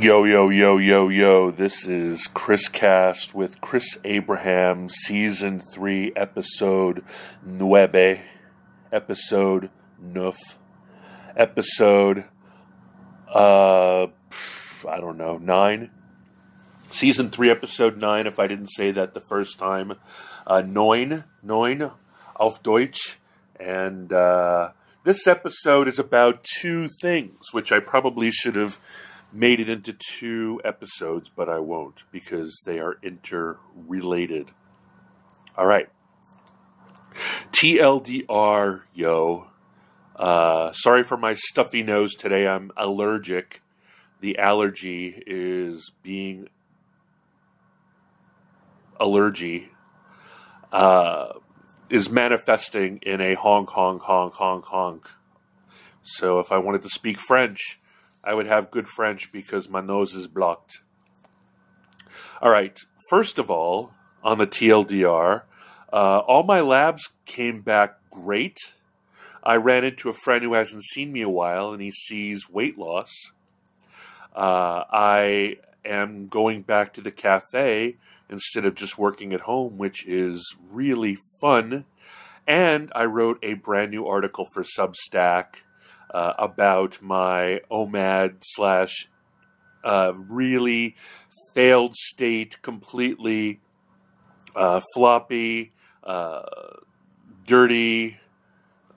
Yo, yo, yo, yo, yo. This is Chris Cast with Chris Abraham, Season 3, Episode Nueve, Episode Neuf, Episode, uh, I don't know, 9. Season 3, Episode 9, if I didn't say that the first time. Uh, neun, neun, auf Deutsch. And, uh, this episode is about two things, which I probably should have made it into two episodes, but I won't because they are interrelated. All right. TLDR, yo. Uh, sorry for my stuffy nose today. I'm allergic. The allergy is being allergy. Uh, is manifesting in a honk, honk, honk, honk, honk. So if I wanted to speak French, I would have good French because my nose is blocked. All right. First of all, on the TLDR, uh, all my labs came back great. I ran into a friend who hasn't seen me a while and he sees weight loss. Uh, I am going back to the cafe instead of just working at home, which is really fun. And I wrote a brand new article for Substack uh, about my OMAD slash uh, really failed state, completely uh, floppy, uh, dirty,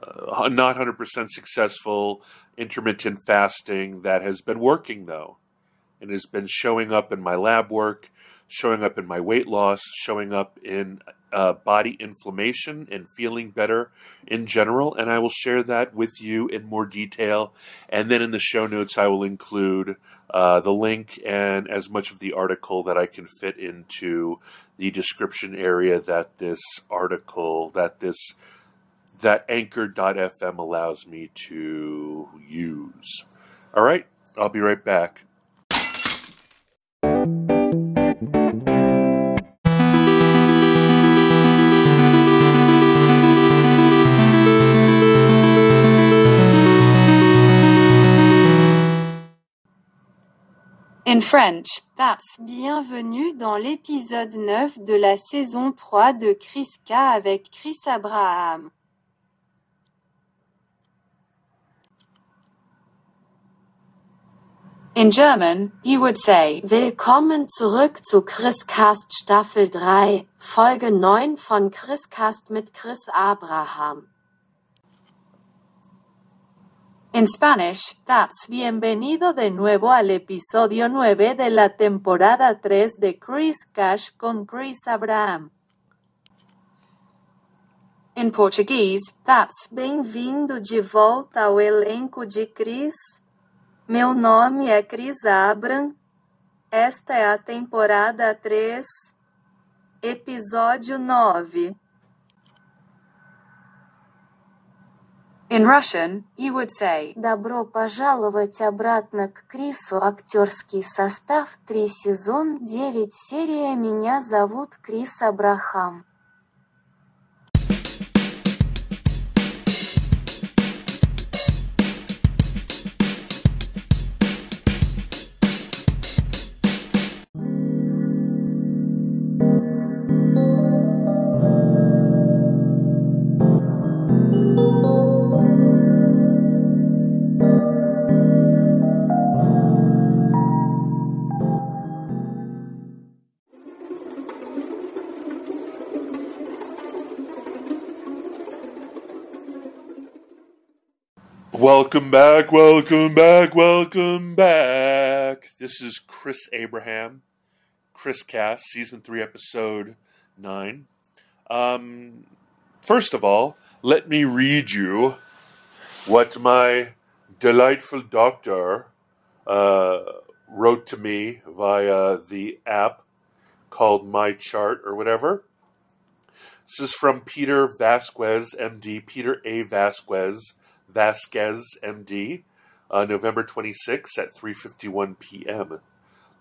uh, not 100% successful intermittent fasting that has been working though and has been showing up in my lab work showing up in my weight loss, showing up in uh, body inflammation and feeling better in general. And I will share that with you in more detail. And then in the show notes, I will include uh, the link and as much of the article that I can fit into the description area that this article, that this, that anchor.fm allows me to use. All right, I'll be right back. In French, that's Bienvenue dans l'épisode 9 de la saison 3 de Chris K avec Chris Abraham. In German, you would say Willkommen zurück zu Chris Cast Staffel 3, Folge 9 von Chris Cast mit Chris Abraham. In Spanish, that's Bienvenido de nuevo al episodio 9 de la temporada 3 de Chris Cash con Chris Abraham. In Portuguese, that's Bem-vindo de volta ao elenco de Chris. Meu nome é Chris Abram. Esta é a temporada 3, episódio 9. In Russian, you would say «Добро пожаловать обратно к Крису, актерский состав, 3 сезон, 9 серия, меня зовут Крис Абрахам». Welcome back, welcome back, welcome back. This is Chris Abraham, Chris Cast, Season 3, Episode 9. Um, first of all, let me read you what my delightful doctor uh, wrote to me via the app called My Chart or whatever. This is from Peter Vasquez, MD, Peter A. Vasquez Vasquez, MD, uh, November 26 at 3:51 p.m.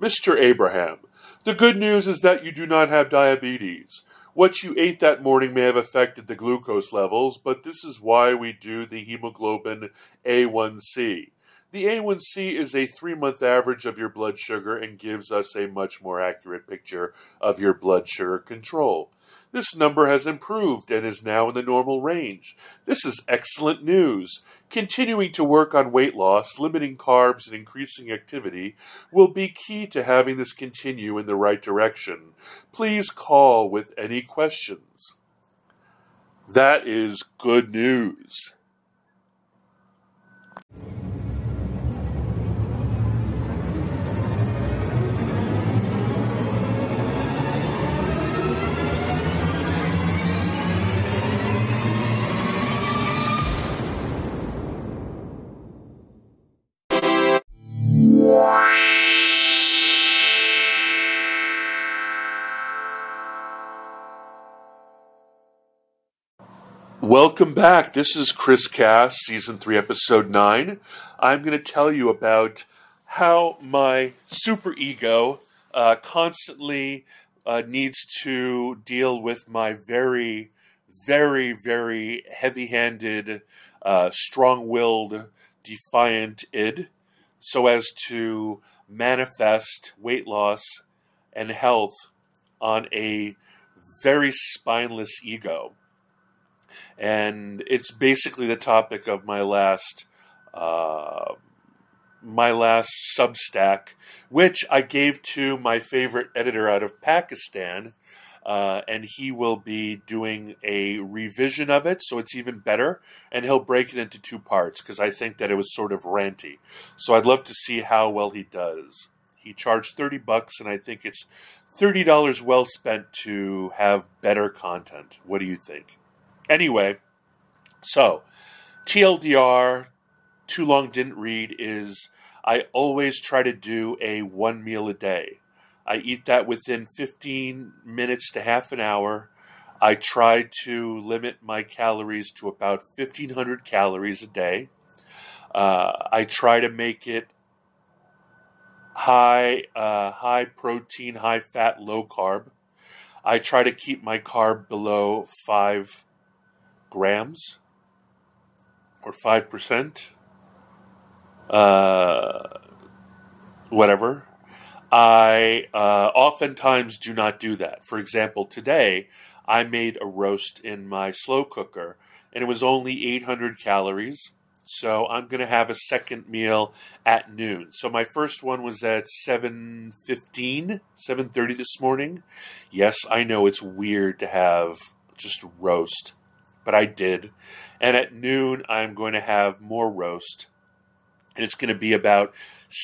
Mr. Abraham, the good news is that you do not have diabetes. What you ate that morning may have affected the glucose levels, but this is why we do the hemoglobin A1C. The A1C is a three month average of your blood sugar and gives us a much more accurate picture of your blood sugar control. This number has improved and is now in the normal range. This is excellent news. Continuing to work on weight loss, limiting carbs, and increasing activity will be key to having this continue in the right direction. Please call with any questions. That is good news. Welcome back. This is Chris Cast, Season 3, Episode 9. I'm going to tell you about how my superego uh, constantly uh, needs to deal with my very, very, very heavy handed, uh, strong willed, defiant id so as to manifest weight loss and health on a very spineless ego and it's basically the topic of my last uh, my last Substack, which I gave to my favorite editor out of Pakistan. Uh, and he will be doing a revision of it, so it's even better. And he'll break it into two parts because I think that it was sort of ranty. So I'd love to see how well he does. He charged thirty bucks, and I think it's thirty dollars well spent to have better content. What do you think? Anyway, so TLDR, too long didn't read, is I always try to do a one meal a day. I eat that within 15 minutes to half an hour. I try to limit my calories to about 1500 calories a day. Uh, I try to make it high, uh, high protein, high fat, low carb. I try to keep my carb below five grams or 5%, uh, whatever. I uh, oftentimes do not do that. For example, today I made a roast in my slow cooker and it was only 800 calories. So I'm going to have a second meal at noon. So my first one was at 7:15, 7:30 this morning. Yes, I know it's weird to have just roast but I did. And at noon, I'm going to have more roast. And it's going to be about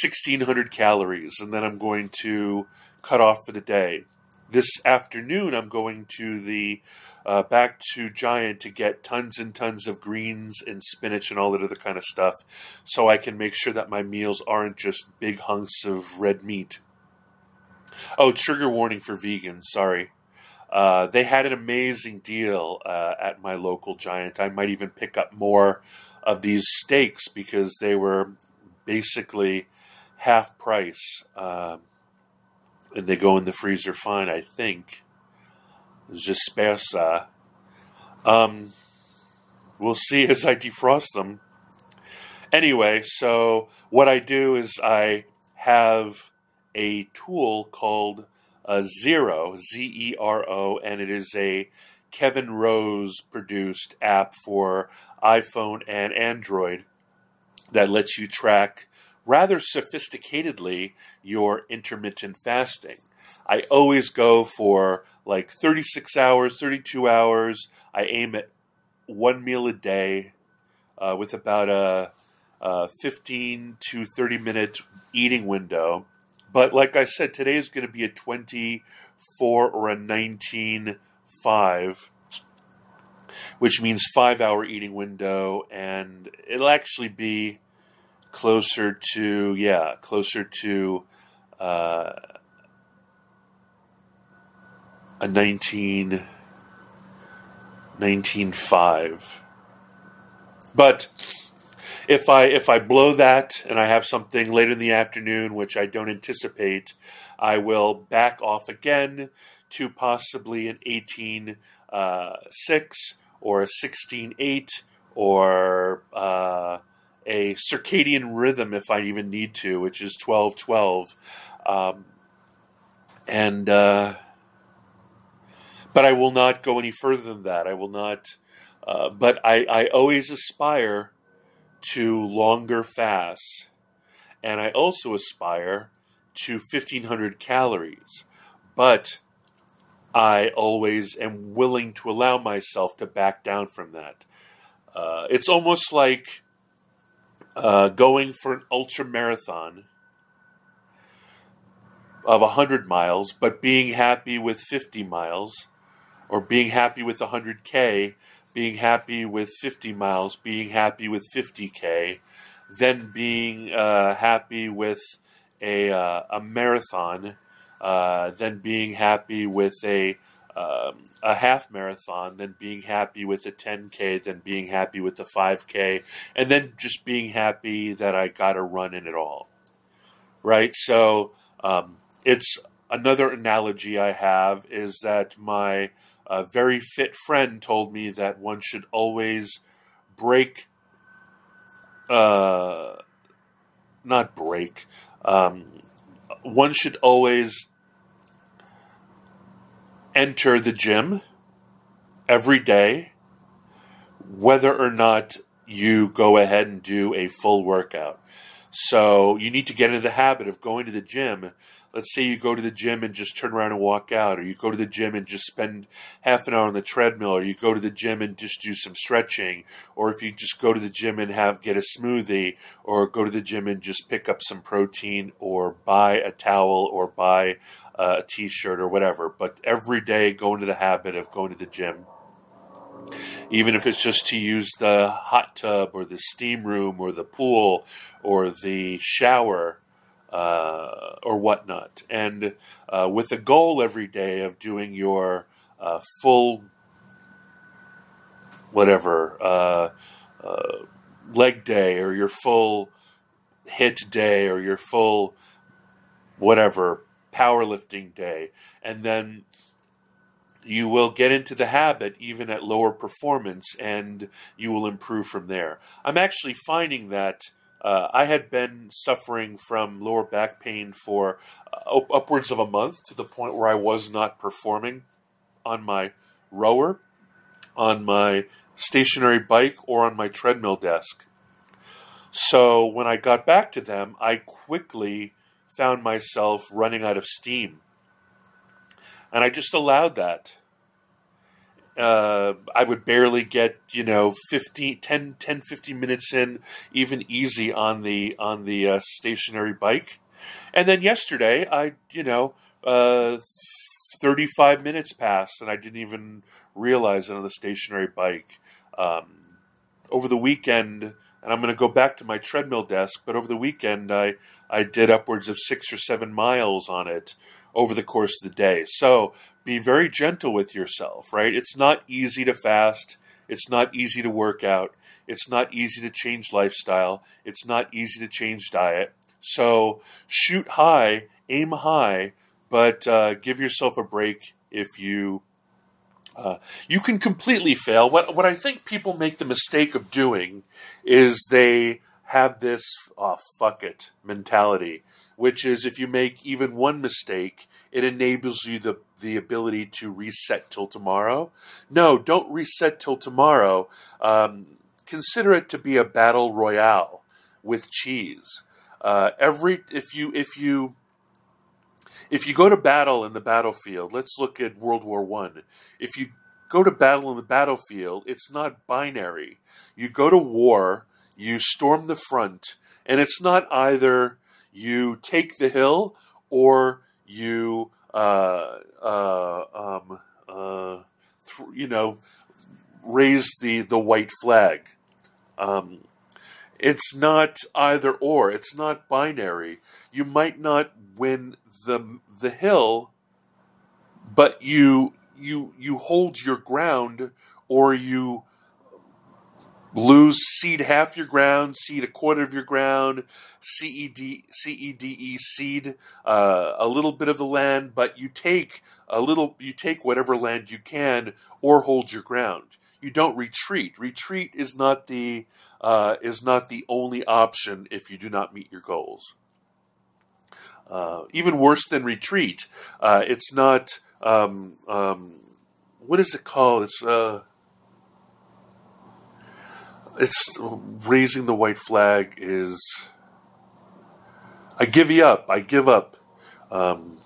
1,600 calories. And then I'm going to cut off for the day. This afternoon, I'm going to the uh, back to Giant to get tons and tons of greens and spinach and all that other kind of stuff, so I can make sure that my meals aren't just big hunks of red meat. Oh, trigger warning for vegans. Sorry. Uh, they had an amazing deal uh, at my local giant. I might even pick up more of these steaks because they were basically half price. Uh, and they go in the freezer fine, I think. J'espère Um, we'll see as I defrost them. Anyway, so what I do is I have a tool called uh, Zero, Z E R O, and it is a Kevin Rose produced app for iPhone and Android that lets you track rather sophisticatedly your intermittent fasting. I always go for like 36 hours, 32 hours. I aim at one meal a day uh, with about a, a 15 to 30 minute eating window. But like I said, today is going to be a 24 or a 19 5, which means five hour eating window, and it'll actually be closer to, yeah, closer to uh, a 19, 19 5. But if I if I blow that and I have something later in the afternoon, which I don't anticipate, I will back off again to possibly an 18 uh, 6 or a 16 8 or uh, a circadian rhythm if I even need to, which is 12 12. Um, and, uh, but I will not go any further than that. I will not, uh, but I, I always aspire to longer fasts. And I also aspire to 1500 calories. But I always am willing to allow myself to back down from that. Uh, it's almost like uh, going for an ultra marathon of 100 miles, but being happy with 50 miles, or being happy with 100K, being happy with 50 miles, being happy with 50K, then being uh, happy with a, uh, a marathon, uh, then being happy with a um, a half marathon, then being happy with the 10K, then being happy with the 5K, and then just being happy that I got a run in it all. Right? So um, it's another analogy I have is that my uh, very fit friend told me that one should always break, uh, not break, um, one should always enter the gym every day, whether or not you go ahead and do a full workout. So you need to get into the habit of going to the gym. Let's say you go to the gym and just turn around and walk out, or you go to the gym and just spend half an hour on the treadmill, or you go to the gym and just do some stretching, or if you just go to the gym and have get a smoothie, or go to the gym and just pick up some protein, or buy a towel, or buy uh, a t-shirt or whatever. But every day, go into the habit of going to the gym, even if it's just to use the hot tub or the steam room or the pool or the shower uh, or whatnot, and uh, with the goal every day of doing your uh, full whatever uh, uh, leg day or your full hit day or your full whatever powerlifting day, and then you will get into the habit even at lower performance and you will improve from there. I'm actually finding that uh, I had been suffering from lower back pain for uh, upwards of a month to the point where I was not performing on my rower, on my stationary bike, or on my treadmill desk. So when I got back to them, I quickly found myself running out of steam. And I just allowed that. Uh, I would barely get, you know, 15, 10, 10, 15 minutes in, even easy on the on the uh, stationary bike. And then yesterday, I, you know, uh, 35 minutes passed and I didn't even realize it on the stationary bike. Um, over the weekend, and I'm going to go back to my treadmill desk, but over the weekend, I, I did upwards of six or seven miles on it over the course of the day. So be very gentle with yourself, right? It's not easy to fast. It's not easy to work out. It's not easy to change lifestyle. It's not easy to change diet. So shoot high, aim high, but uh, give yourself a break if you uh, you can completely fail. What what I think people make the mistake of doing is they have this oh, fuck it mentality, which is if you make even one mistake, it enables you the the ability to reset till tomorrow. No, don't reset till tomorrow. Um, consider it to be a battle royale with cheese. Uh, every if you if you if you go to battle in the battlefield, let's look at World War One. If you go to battle in the battlefield, it's not binary. You go to war, you storm the front, and it's not either you take the hill or you, uh, uh, um, uh, th- you know, raise the the white flag. Um, it's not either or. It's not binary. You might not win the the hill, but you you you hold your ground or you lose cede half your ground, cede a quarter of your ground, CED, CEDE cede uh, a little bit of the land, but you take a little, you take whatever land you can or hold your ground. you don't retreat. Retreat is not the uh, is not the only option if you do not meet your goals. Uh, even worse than retreat, uh, it's not. Um, um, what is it called? It's uh, it's raising the white flag is. I give you up. I give up. Um,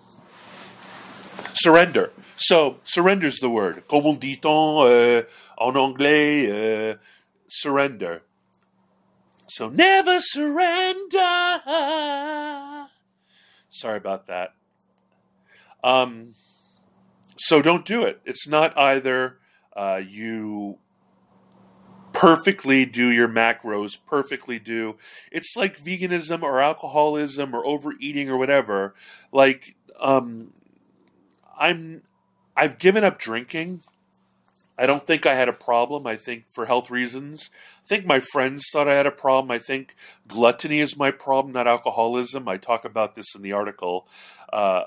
surrender. So surrender is the word. Comment dit-on uh, en anglais? Uh, surrender. So never surrender. Sorry about that. Um, so don't do it. It's not either uh, you perfectly do your macros, perfectly do. It's like veganism or alcoholism or overeating or whatever. Like, um, I'm, I've given up drinking. I don't think I had a problem. I think for health reasons. I think my friends thought I had a problem. I think gluttony is my problem, not alcoholism. I talk about this in the article. Uh,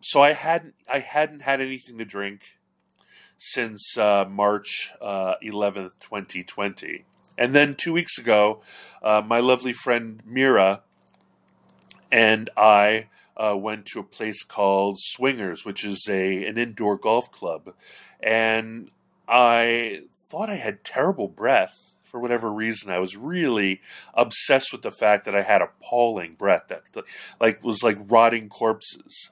so I hadn't I hadn't had anything to drink since uh, March uh, 11th, 2020. And then two weeks ago, uh, my lovely friend Mira and I uh, went to a place called Swingers, which is a an indoor golf club, and I thought I had terrible breath for whatever reason. I was really obsessed with the fact that I had appalling breath that like was like rotting corpses.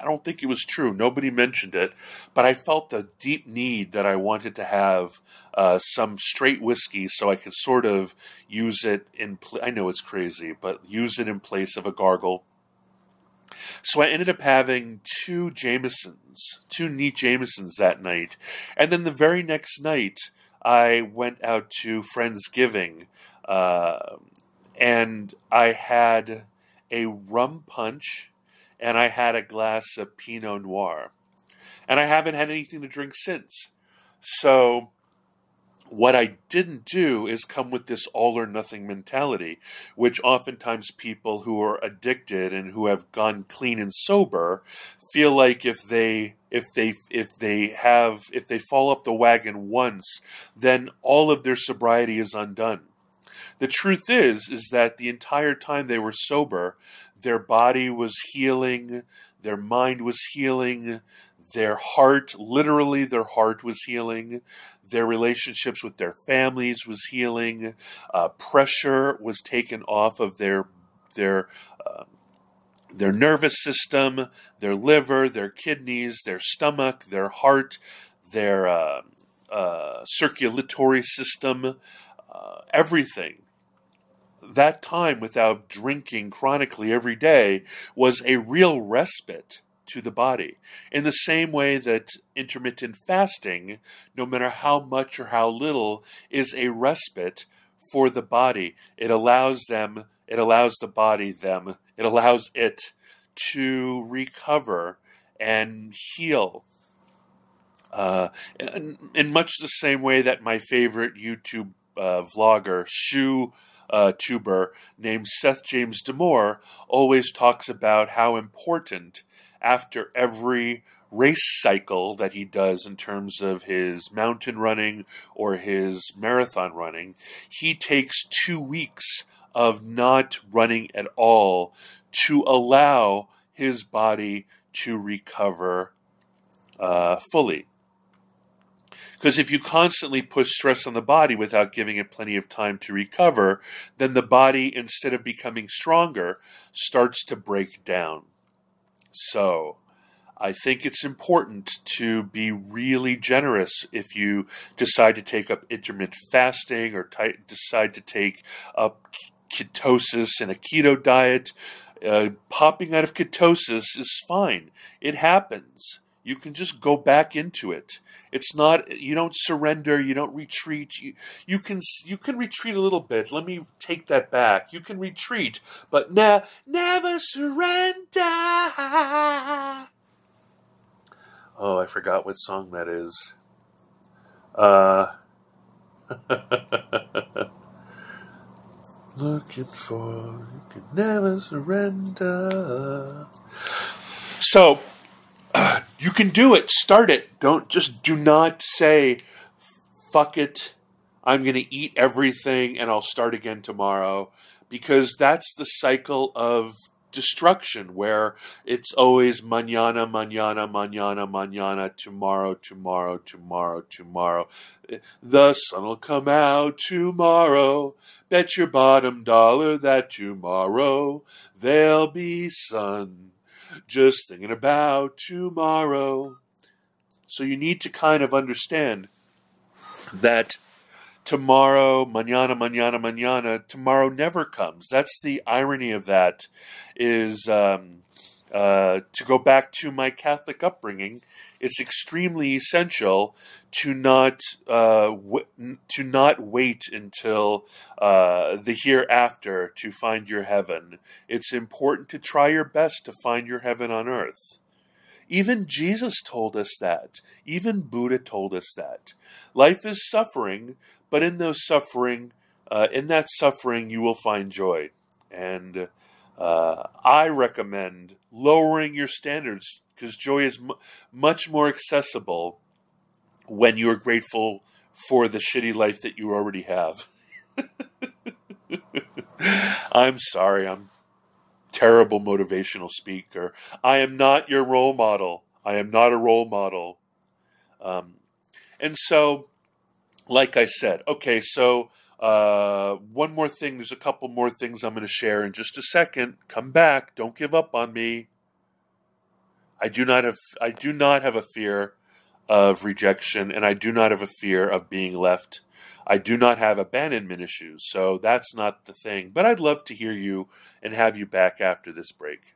I don't think it was true. Nobody mentioned it, but I felt the deep need that I wanted to have uh, some straight whiskey so I could sort of use it in. Pl- I know it's crazy, but use it in place of a gargle. So I ended up having two Jamesons, two neat Jamesons that night, and then the very next night I went out to Friendsgiving, uh, and I had a rum punch and I had a glass of Pinot Noir. And I haven't had anything to drink since. So, what I didn't do is come with this all or nothing mentality, which oftentimes people who are addicted and who have gone clean and sober feel like if they if they if they have if they fall off the wagon once, then all of their sobriety is undone. The truth is is that the entire time they were sober, their body was healing, their mind was healing, their heart, literally, their heart was healing, their relationships with their families was healing, uh, pressure was taken off of their their uh, their nervous system, their liver, their kidneys, their stomach, their heart, their uh, uh circulatory system, uh, everything that time without drinking chronically every day was a real respite to the body. In the same way that intermittent fasting, no matter how much or how little, is a respite for the body. It allows them, it allows the body, them, it allows it to recover and heal. Uh, in, in, much the same way that my favorite YouTube uh, vlogger, Shu uh, tuber named Seth James DeMoor always talks about how important after every race cycle that he does in terms of his mountain running or his marathon running, he takes two weeks of not running at all to allow his body to recover uh, fully. Because if you constantly push stress on the body without giving it plenty of time to recover, then the body, instead of becoming stronger, starts to break down. So, I think it's important to be really generous if you decide to take up intermittent fasting or t- decide to take up ketosis and a keto diet. Uh, popping out of ketosis is fine. It happens. You can just go back into it. It's not you don't surrender, you don't retreat. You you can you can retreat a little bit. Let me take that back. You can retreat, but ne- never surrender. Oh, I forgot what song that is. Uh Looking for you can never surrender. So you can do it. Start it. Don't just do not say fuck it. I'm going to eat everything and I'll start again tomorrow because that's the cycle of destruction where it's always manana, manana, manana, manana, tomorrow, tomorrow, tomorrow, tomorrow. The sun will come out tomorrow. Bet your bottom dollar that tomorrow there'll be sun. Just thinking about tomorrow. So you need to kind of understand that tomorrow, manana, manana, manana, tomorrow never comes. That's the irony of that. Is um, uh, to go back to my Catholic upbringing, it's extremely essential to not uh, w- to not wait until uh, the hereafter to find your heaven. It's important to try your best to find your heaven on earth. Even Jesus told us that. Even Buddha told us that. Life is suffering, but in those suffering, uh, in that suffering, you will find joy. And uh, I recommend lowering your standards because joy is m- much more accessible when you are grateful for the shitty life that you already have. I'm sorry, I'm terrible motivational speaker. I am not your role model. I am not a role model. Um, and so, like I said, okay, so uh, one more thing. There's a couple more things I'm going to share in just a second. Come back. Don't give up on me. I do not have I do not have a fear of rejection, and I do not have a fear of being left. I do not have abandonment issues, so that's not the thing. But I'd love to hear you and have you back after this break.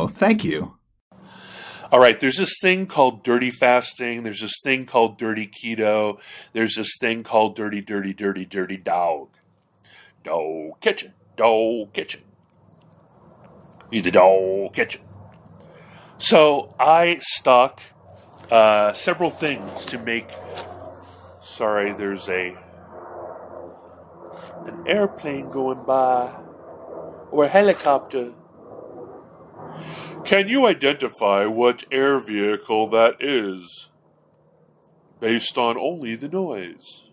Oh, thank you. All right, there's this thing called dirty fasting. There's this thing called dirty keto. There's this thing called dirty, dirty, dirty, dirty dog. Dog kitchen. Dog kitchen. Need the dog kitchen. So I stock uh, several things to make. Sorry, there's a an airplane going by or a helicopter. Can you identify what air vehicle that is? Based on only the noise.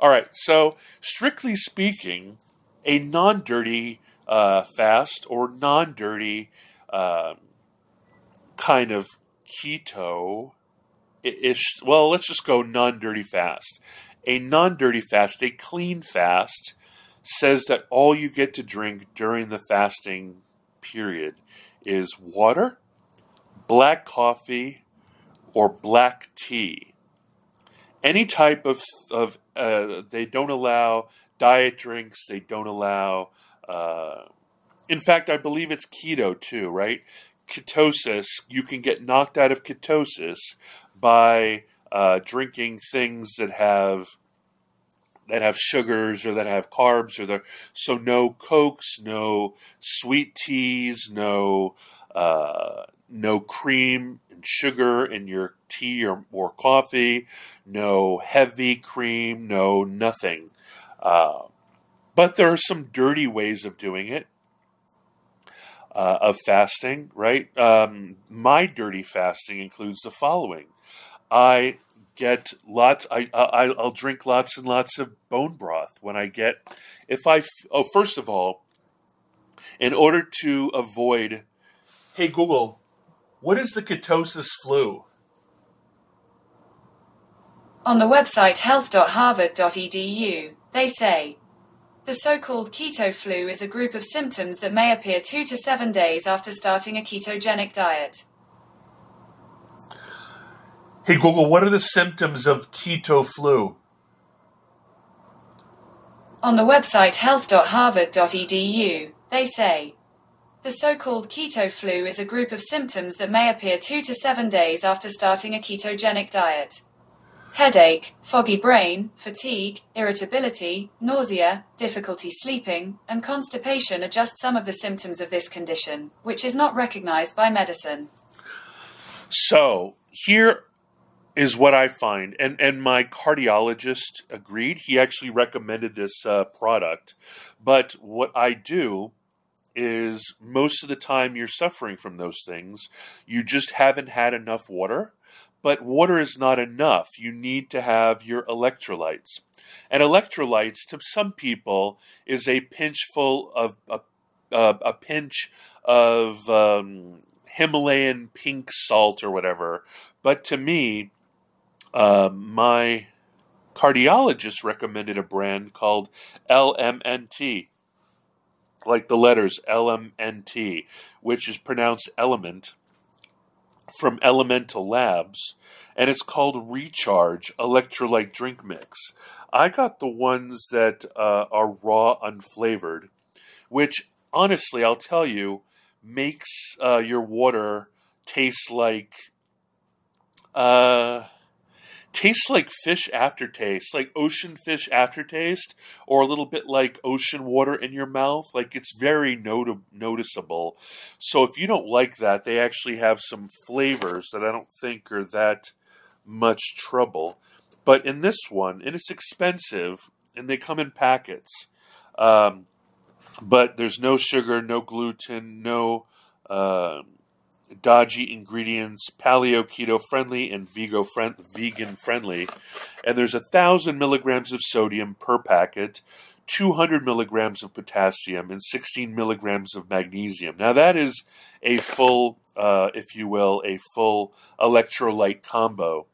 All right, so strictly speaking, a non-dirty uh, fast or non-dirty. Uh, kind of keto ish. Well, let's just go non dirty fast. A non dirty fast, a clean fast, says that all you get to drink during the fasting period is water, black coffee, or black tea. Any type of, of uh, they don't allow diet drinks, they don't allow. Uh, in fact, I believe it's keto too, right? Ketosis, you can get knocked out of ketosis by uh, drinking things that have that have sugars or that have carbs or the so no cokes, no sweet teas, no uh, no cream and sugar in your tea or, or coffee, no heavy cream, no nothing. Uh, but there are some dirty ways of doing it uh, of fasting, right? Um, my dirty fasting includes the following: I get lots. I, I I'll drink lots and lots of bone broth when I get. If I oh, first of all, in order to avoid, hey Google, what is the ketosis flu? On the website health.harvard.edu, they say the so-called keto flu is a group of symptoms that may appear two to seven days after starting a ketogenic diet. Hey Google, what are the symptoms of keto flu? On the website health.harvard.edu, they say the so-called keto flu is a group of symptoms that may appear two to seven days after starting a ketogenic diet. Headache, foggy brain, fatigue, irritability, nausea, difficulty sleeping, and constipation are just some of the symptoms of this condition, which is not recognized by medicine. So here is what I find, and and my cardiologist agreed. He actually recommended this uh, product, but what I do is most of the time you're suffering from those things, you just haven't had enough water. But water is not enough. You need to have your electrolytes. And electrolytes, to some people, is a pinch full of a, a, a pinch of um, Himalayan pink salt or whatever. But to me, uh, my cardiologist recommended a brand called LMNT, like the letters LMNT, which is pronounced element from Elemental Labs, and it's called Recharge Electrolyte Drink Mix. I got the ones that uh, are raw, unflavored, which honestly, I'll tell you, makes uh, your water taste like uh, tastes like fish aftertaste, like ocean fish aftertaste, or a little bit like ocean water in your mouth. Like it's very not- noticeable. So if you don't like that, they actually have some flavors that I don't think are that much trouble. But in this one, and it's expensive, and they come in packets. Um, but there's no sugar, no gluten, no. Uh, dodgy ingredients, paleo keto friendly and vegan friendly. And there's a thousand milligrams of sodium per packet, 200 milligrams of potassium, and 16 milligrams of magnesium. Now that is a full, uh, if you will, a full electrolyte combo.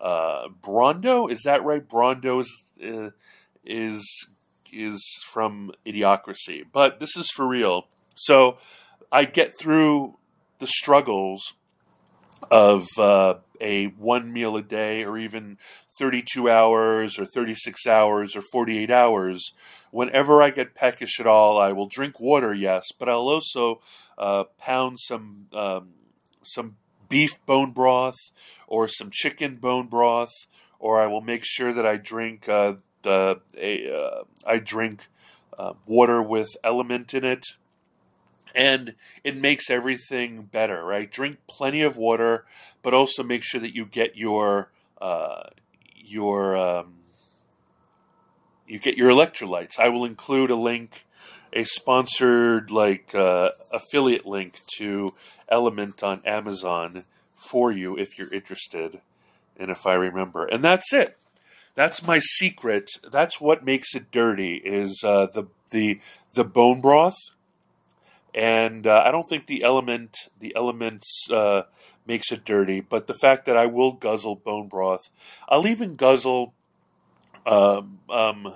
Uh, Brawndo, is that right? Brawndo is, uh, is is from Idiocracy, but this is for real. So I get through the struggles of uh, a one meal a day or even 32 hours or 36 hours or 48 hours. Whenever I get peckish at all, I will drink water, yes, but I'll also uh, pound some um, some beef bone broth or some chicken bone broth, or I will make sure that I drink uh, the a, uh, I drink uh, water with element in it and it makes everything better, right? Drink plenty of water, but also make sure that you get your uh, your um, you get your electrolytes. I will include a link, a sponsored like uh, affiliate link to Element on Amazon for you if you're interested, and if I remember. And that's it. That's my secret. That's what makes it dirty. Is uh, the the the bone broth and uh, I don't think the element the elements uh, makes it dirty, but the fact that I will guzzle bone broth, I'll even guzzle um, um,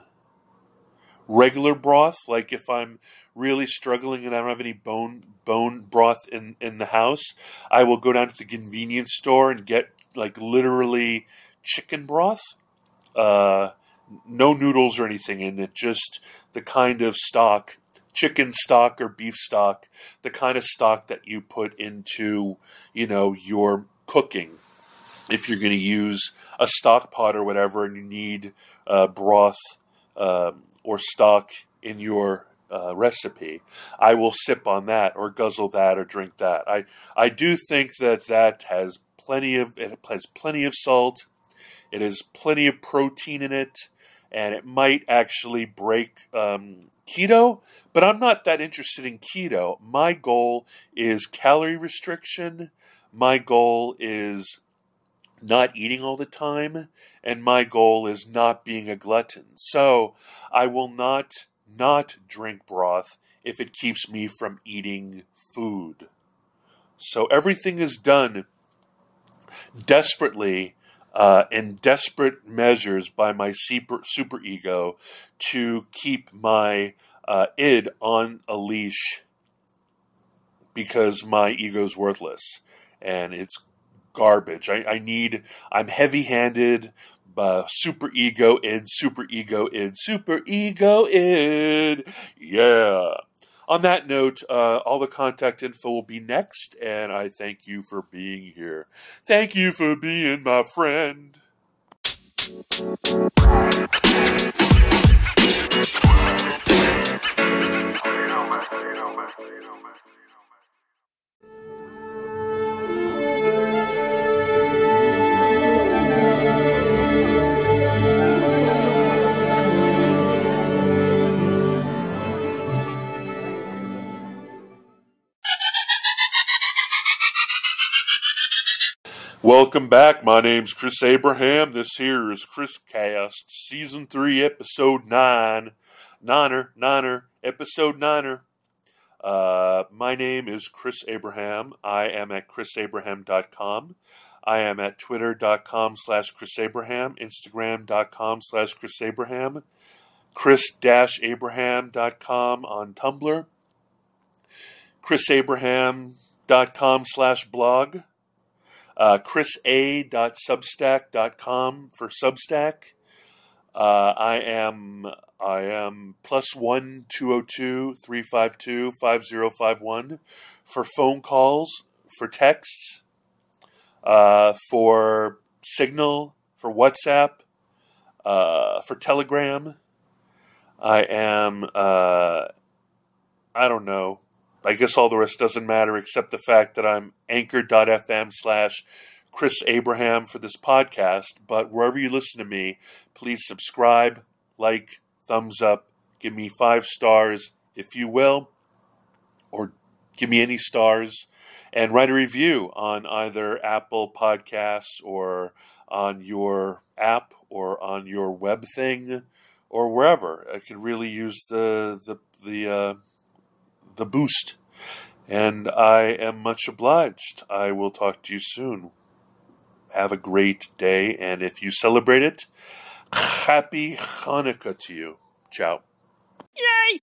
regular broth. Like if I'm really struggling and I don't have any bone bone broth in in the house, I will go down to the convenience store and get like literally chicken broth. Uh, no noodles or anything in it, just the kind of stock chicken stock or beef stock, the kind of stock that you put into, you know, your cooking. If you're going to use a stock pot or whatever, and you need uh, broth um, or stock in your uh, recipe, I will sip on that or guzzle that or drink that. I I do think that that has plenty of it has plenty of salt. It has plenty of protein in it, and it might actually break um, keto, but I'm not that interested in keto. My goal is calorie restriction. My goal is not eating all the time, and my goal is not being a glutton. So I will not not drink broth if it keeps me from eating food. So everything is done desperately uh, in desperate measures by my super, super ego to keep my uh, id on a leash because my ego's worthless and it's garbage. I, I need, I'm heavy handed, uh, super ego id, super ego id, super ego id. Yeah. On that note, uh, all the contact info will be next, and I thank you for being here. Thank you for being my friend. Welcome back. My name's Chris Abraham. This here is Chris Cast, Season 3, Episode 9. Niner, Niner, Episode Niner. Uh, my name is Chris Abraham. I am at chrisabraham.com. I am at twitter.com slash chrisabraham, instagram.com slash chrisabraham, chris-abraham.com on Tumblr, chrisabraham.com slash blog, uh, chrisa.substack.com for Substack. Uh, I am I am plus one two zero two three five two five zero five one for phone calls, for texts, uh, for Signal, for WhatsApp, uh, for Telegram. I am uh, I don't know I guess all the rest doesn't matter except the fact that I'm anchor.fm slash Chris Abraham for this podcast. But wherever you listen to me, please subscribe, like, thumbs up, give me five stars if you will, or give me any stars, and write a review on either Apple Podcasts or on your app or on your web thing or wherever. I could really use the the the uh, the boost. And I am much obliged. I will talk to you soon. Have a great day, and if you celebrate it, happy Hanukkah to you. Ciao. Yay!